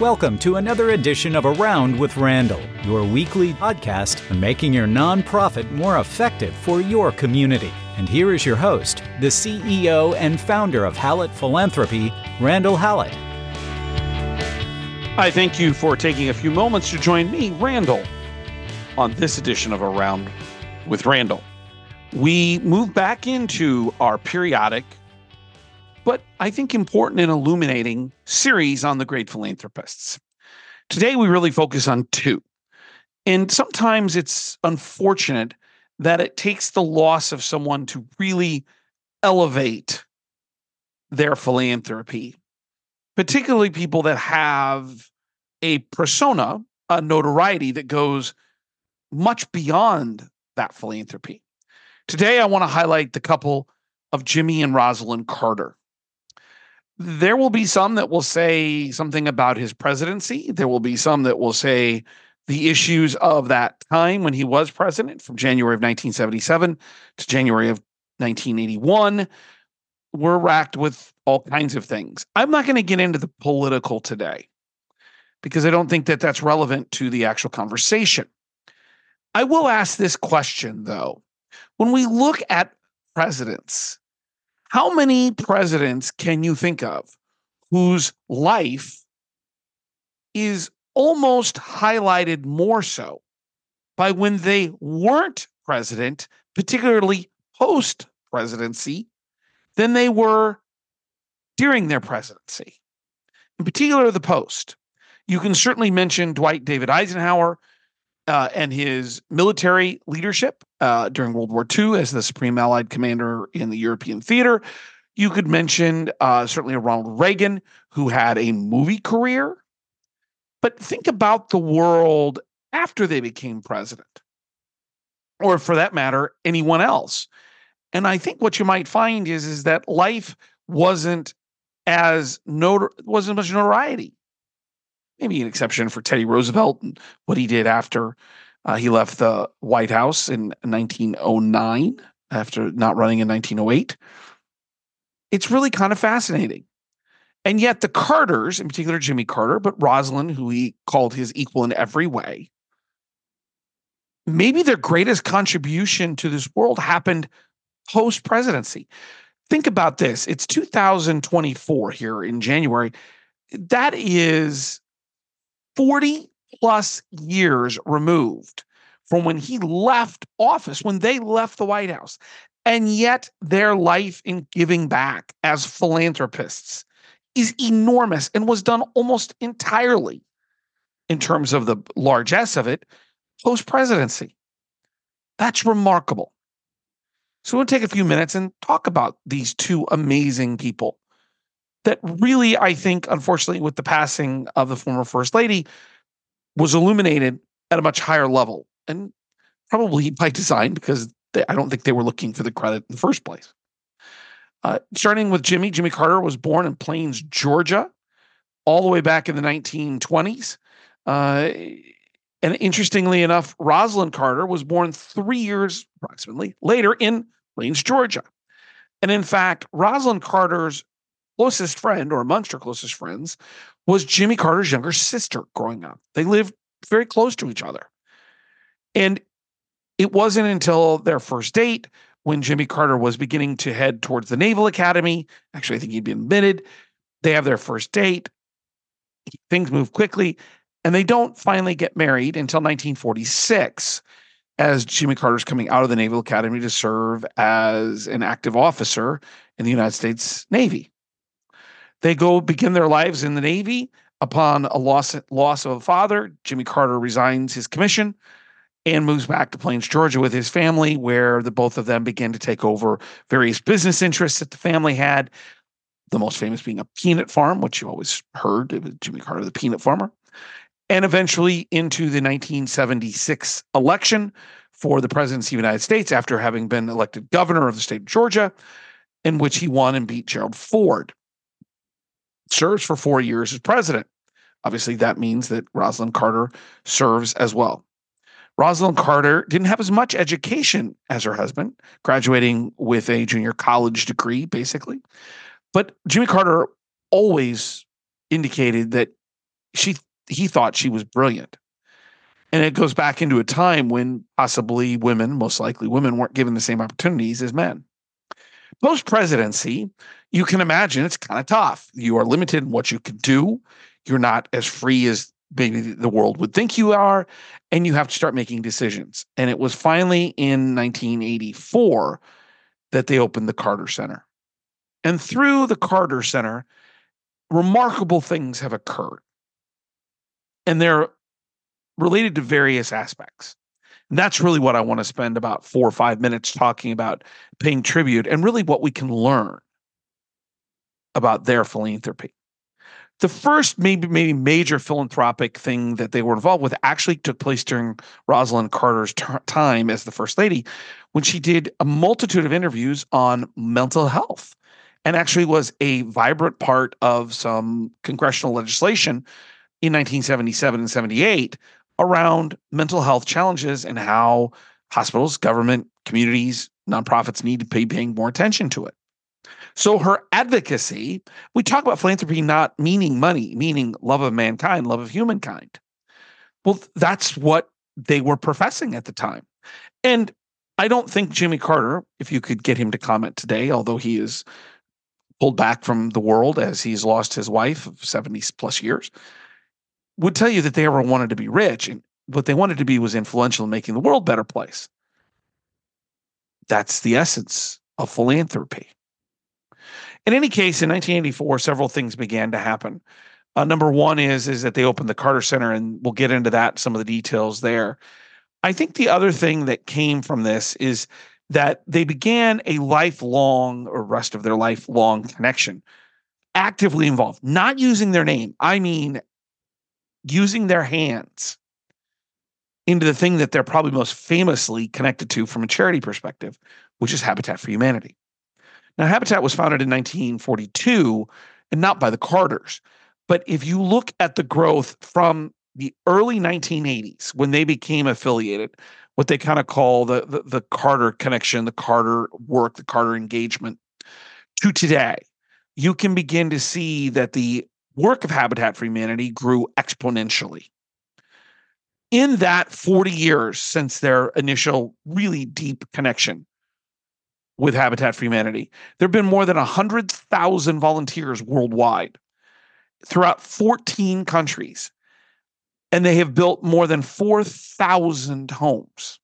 Welcome to another edition of Around with Randall, your weekly podcast on making your nonprofit more effective for your community. And here is your host, the CEO and founder of Hallett Philanthropy, Randall Hallett. I thank you for taking a few moments to join me, Randall, on this edition of Around with Randall. We move back into our periodic but I think important and illuminating series on the great philanthropists. Today, we really focus on two. And sometimes it's unfortunate that it takes the loss of someone to really elevate their philanthropy, particularly people that have a persona, a notoriety that goes much beyond that philanthropy. Today, I want to highlight the couple of Jimmy and Rosalynn Carter. There will be some that will say something about his presidency. There will be some that will say the issues of that time when he was president from January of 1977 to January of 1981 were racked with all kinds of things. I'm not going to get into the political today because I don't think that that's relevant to the actual conversation. I will ask this question though. When we look at presidents, how many presidents can you think of whose life is almost highlighted more so by when they weren't president, particularly post presidency, than they were during their presidency? In particular, the post. You can certainly mention Dwight David Eisenhower, uh, and his military leadership uh, during World War II as the Supreme Allied Commander in the European theater. You could mention uh, certainly Ronald Reagan who had a movie career. But think about the world after they became president, or for that matter, anyone else. And I think what you might find is, is that life wasn't as not- wasn't much notoriety maybe an exception for Teddy Roosevelt and what he did after uh, he left the White House in 1909 after not running in 1908. It's really kind of fascinating. And yet, the Carters, in particular Jimmy Carter, but Rosalynn, who he called his equal in every way, maybe their greatest contribution to this world happened post presidency. Think about this it's 2024 here in January. That is 40 plus years removed from when he left office, when they left the White House. And yet their life in giving back as philanthropists is enormous and was done almost entirely in terms of the largesse of it post presidency. That's remarkable. So we'll take a few minutes and talk about these two amazing people that really, I think, unfortunately, with the passing of the former First Lady, was illuminated at a much higher level. And probably by design, because they, I don't think they were looking for the credit in the first place. Uh, starting with Jimmy, Jimmy Carter was born in Plains, Georgia, all the way back in the 1920s. Uh, and interestingly enough, Rosalynn Carter was born three years approximately later in Plains, Georgia. And in fact, Rosalynn Carter's closest friend, or amongst her closest friends, was Jimmy Carter's younger sister growing up. They lived very close to each other. And it wasn't until their first date when Jimmy Carter was beginning to head towards the Naval Academy. Actually, I think he'd been admitted. They have their first date. Things move quickly, and they don't finally get married until 1946 as Jimmy Carter's coming out of the Naval Academy to serve as an active officer in the United States Navy. They go begin their lives in the Navy. Upon a loss, loss of a father, Jimmy Carter resigns his commission and moves back to Plains, Georgia with his family, where the both of them begin to take over various business interests that the family had. The most famous being a peanut farm, which you always heard it was Jimmy Carter, the peanut farmer. And eventually into the 1976 election for the presidency of the United States after having been elected governor of the state of Georgia, in which he won and beat Gerald Ford serves for four years as president. Obviously, that means that Rosalynn Carter serves as well. Rosalynn Carter didn't have as much education as her husband, graduating with a junior college degree, basically. But Jimmy Carter always indicated that she he thought she was brilliant. And it goes back into a time when possibly women, most likely women, weren't given the same opportunities as men. Post presidency, you can imagine it's kind of tough. You are limited in what you can do. You're not as free as maybe the world would think you are, and you have to start making decisions. And it was finally in 1984 that they opened the Carter Center. And through the Carter Center, remarkable things have occurred. And they're related to various aspects. And that's really what I want to spend about four or five minutes talking about, paying tribute, and really what we can learn about their philanthropy. The first, maybe maybe major philanthropic thing that they were involved with actually took place during Rosalynn Carter's t- time as the first lady, when she did a multitude of interviews on mental health, and actually was a vibrant part of some congressional legislation in 1977 and 78 around mental health challenges and how hospitals, government, communities, nonprofits need to be paying more attention to it. So her advocacy, we talk about philanthropy not meaning money, meaning love of mankind, love of humankind. Well, that's what they were professing at the time. And I don't think Jimmy Carter, if you could get him to comment today, although he is pulled back from the world as he's lost his wife of 70 plus years, would tell you that they ever wanted to be rich. And what they wanted to be was influential in making the world a better place. That's the essence of philanthropy. In any case, in 1984, several things began to happen. Uh, number one is is that they opened the Carter Center, and we'll get into that some of the details there. I think the other thing that came from this is that they began a lifelong or rest of their lifelong connection, actively involved, not using their name. I mean, using their hands into the thing that they're probably most famously connected to from a charity perspective, which is Habitat for Humanity. Now, Habitat was founded in 1942 and not by the Carters. But if you look at the growth from the early 1980s when they became affiliated, what they kind of call the, the, the Carter connection, the Carter work, the Carter engagement, to today, you can begin to see that the work of Habitat for Humanity grew exponentially. In that 40 years since their initial really deep connection with Habitat for Humanity, there have been more than 100,000 volunteers worldwide throughout 14 countries, and they have built more than 4,000 homes.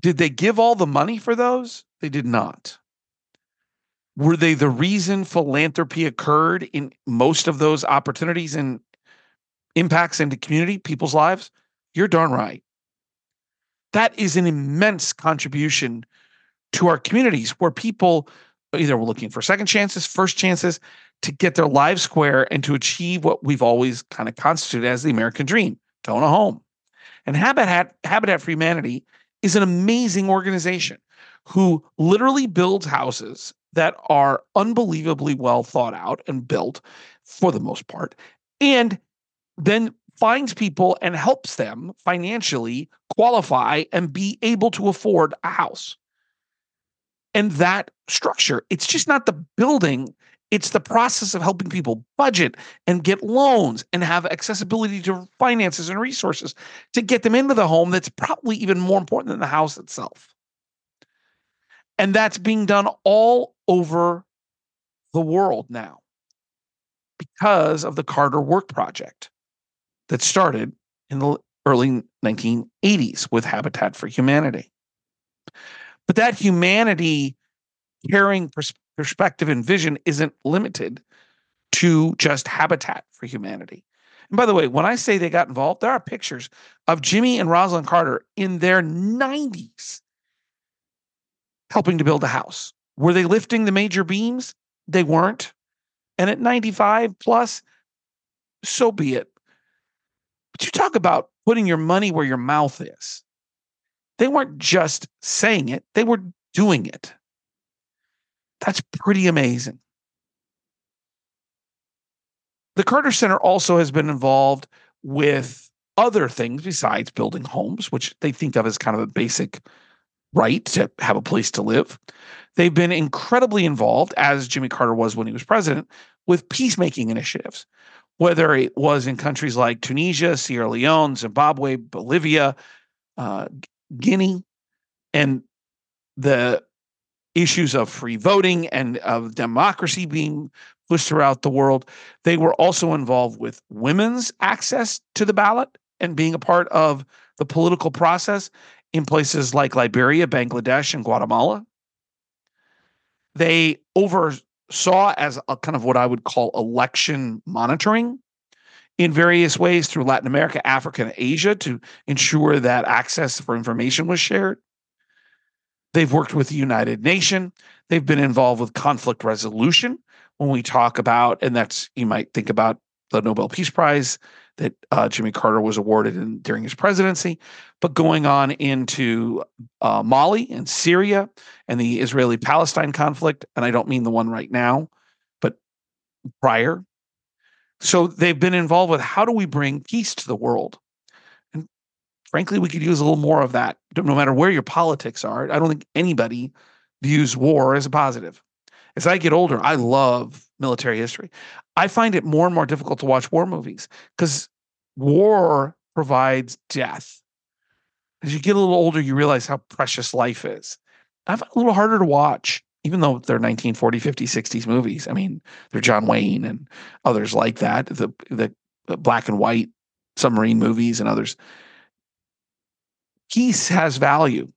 Did they give all the money for those? They did not. Were they the reason philanthropy occurred in most of those opportunities and impacts into community, people's lives? You're darn right. That is an immense contribution to our communities where people either were looking for second chances, first chances to get their lives square and to achieve what we've always kind of constituted as the American dream to own a home. And Habitat, Habitat for Humanity is an amazing organization who literally builds houses that are unbelievably well thought out and built for the most part, and then finds people and helps them financially qualify and be able to afford a house. And that structure, it's just not the building, it's the process of helping people budget and get loans and have accessibility to finances and resources to get them into the home that's probably even more important than the house itself. And that's being done all over the world now because of the Carter Work Project that started in the early 1980s with Habitat for Humanity. But that humanity caring pers- perspective and vision isn't limited to just Habitat for Humanity. And by the way, when I say they got involved, there are pictures of Jimmy and Rosalynn Carter in their 90s helping to build a house. Were they lifting the major beams? They weren't. And at 95 plus, so be it. But you talk about putting your money where your mouth is. They weren't just saying it, they were doing it. That's pretty amazing. The Carter Center also has been involved with other things besides building homes, which they think of as kind of a basic right to have a place to live. They've been incredibly involved, as Jimmy Carter was when he was president, with peacemaking initiatives, whether it was in countries like Tunisia, Sierra Leone, Zimbabwe, Bolivia, uh, Guinea, and the issues of free voting and of democracy being pushed throughout the world. They were also involved with women's access to the ballot and being a part of the political process in places like Liberia, Bangladesh, and Guatemala. They oversaw as a kind of what I would call election monitoring in various ways through Latin America, Africa, and Asia to ensure that access for information was shared. They've worked with the United Nation. They've been involved with conflict resolution when we talk about, and that's you might think about the Nobel Peace Prize that uh, Jimmy Carter was awarded in, during his presidency, but going on into uh, Mali and Syria and the Israeli Palestine conflict. And I don't mean the one right now, but prior. So they've been involved with how do we bring peace to the world? And frankly, we could use a little more of that, no matter where your politics are. I don't think anybody views war as a positive. As I get older, I love military history. I find it more and more difficult to watch war movies because war provides death. As you get a little older, you realize how precious life is. I find it a little harder to watch, even though they're 1940, 50, 60s movies. I mean, they're John Wayne and others like that, the, the uh, black and white submarine movies and others. Peace has value.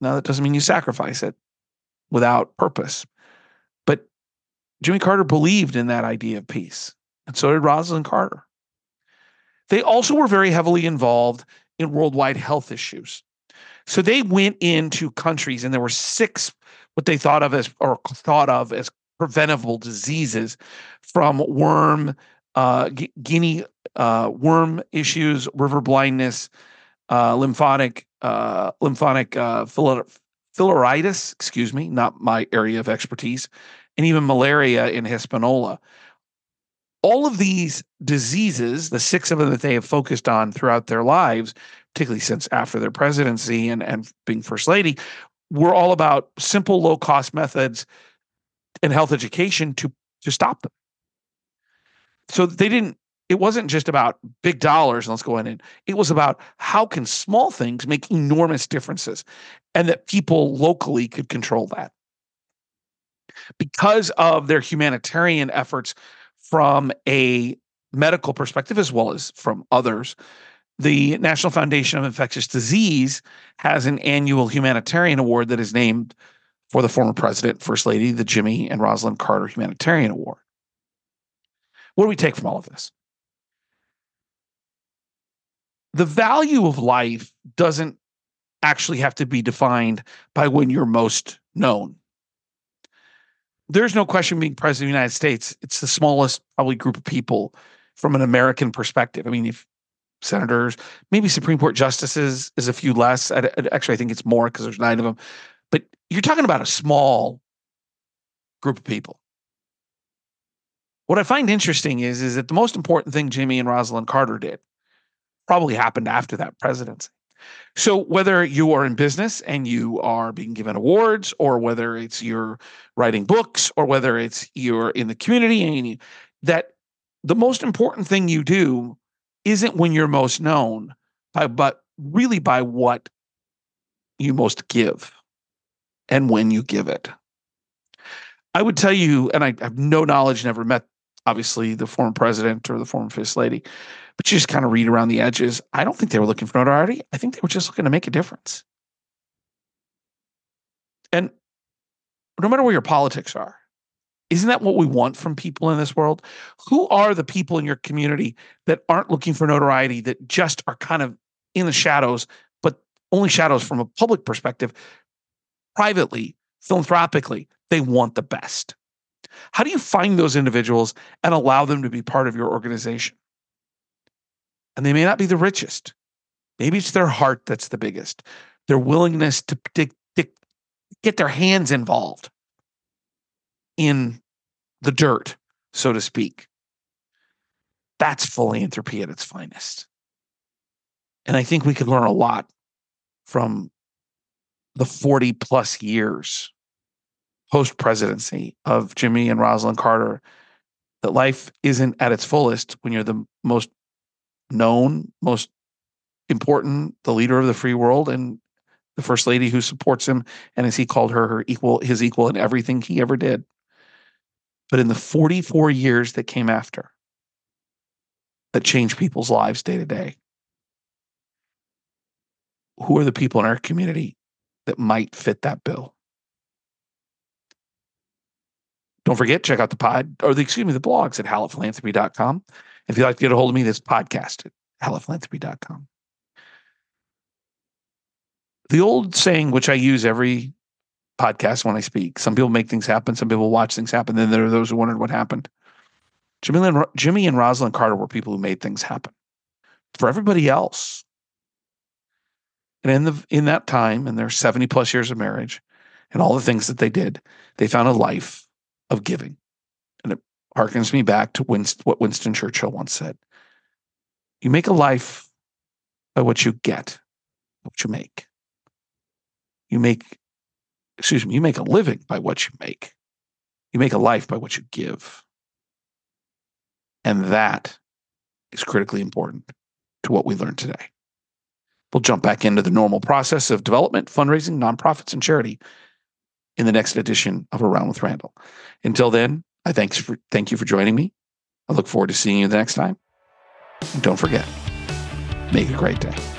Now, that doesn't mean you sacrifice it without purpose. Jimmy Carter believed in that idea of peace, and so did Rosalynn Carter. They also were very heavily involved in worldwide health issues. So they went into countries, and there were six what they thought of as or thought of as preventable diseases from worm, uh, guinea uh, worm issues, river blindness, uh, lymphatic uh, lymphatic uh, filaritis, excuse me, not my area of expertise, and even malaria in Hispaniola. All of these diseases, the six of them that they have focused on throughout their lives, particularly since after their presidency and, and being first lady, were all about simple, low cost methods and health education to, to stop them. So they didn't it wasn't just about big dollars let's go in and it was about how can small things make enormous differences and that people locally could control that because of their humanitarian efforts from a medical perspective as well as from others the national foundation of infectious disease has an annual humanitarian award that is named for the former president first lady the jimmy and Rosalynn carter humanitarian award what do we take from all of this the value of life doesn't actually have to be defined by when you're most known. There's no question being president of the United States, it's the smallest probably group of people from an American perspective. I mean, if senators, maybe Supreme Court justices is a few less. I, actually, I think it's more because there's nine of them. But you're talking about a small group of people. What I find interesting is, is that the most important thing Jimmy and Rosalynn Carter did probably happened after that presidency. So whether you are in business and you are being given awards, or whether it's you're writing books, or whether it's you're in the community, and you, that the most important thing you do isn't when you're most known, by, but really by what you most give and when you give it. I would tell you, and I have no knowledge, never met obviously the former president or the former first lady, but you just kind of read around the edges. I don't think they were looking for notoriety. I think they were just looking to make a difference. And no matter where your politics are, isn't that what we want from people in this world? Who are the people in your community that aren't looking for notoriety, that just are kind of in the shadows, but only shadows from a public perspective? Privately, philanthropically, they want the best. How do you find those individuals and allow them to be part of your organization? And they may not be the richest. Maybe it's their heart that's the biggest, their willingness to, get their hands involved in the dirt, so to speak. That's philanthropy at its finest. And I think we could learn a lot from the 40 plus years post presidency of Jimmy and Rosalynn Carter that life isn't at its fullest when you're the most known, most important, the leader of the free world, and the first lady who supports him, and as he called her, her equal, his equal in everything he ever did. But in the 44 years that came after, that changed people's lives day to day, who are the people in our community that might fit that bill? Don't forget, check out the pod or the excuse me, the blogs at hallettphilanthropy.com. If you'd like to get a hold of me, this podcast at hallettphilanthropy.com. The old saying, which I use every podcast when I speak, some people make things happen, some people watch things happen. Then there are those who wondered what happened. Jimmy and, Jimmy and Rosalynn Carter were people who made things happen. For everybody else, and in the in that time, in their 70 plus years of marriage and all the things that they did, they found a life of giving. And it harkens me back to Winston, what Winston Churchill once said. You make a life by what you get, what you make. You make, excuse me, you make a living by what you make. You make a life by what you give. And that is critically important to what we learned today. We'll jump back into the normal process of development, fundraising, nonprofits, and charity in the next edition of Around with Randall. Until then, I thanks for, thank you for joining me. I look forward to seeing you the next time. And don't forget, make a great day.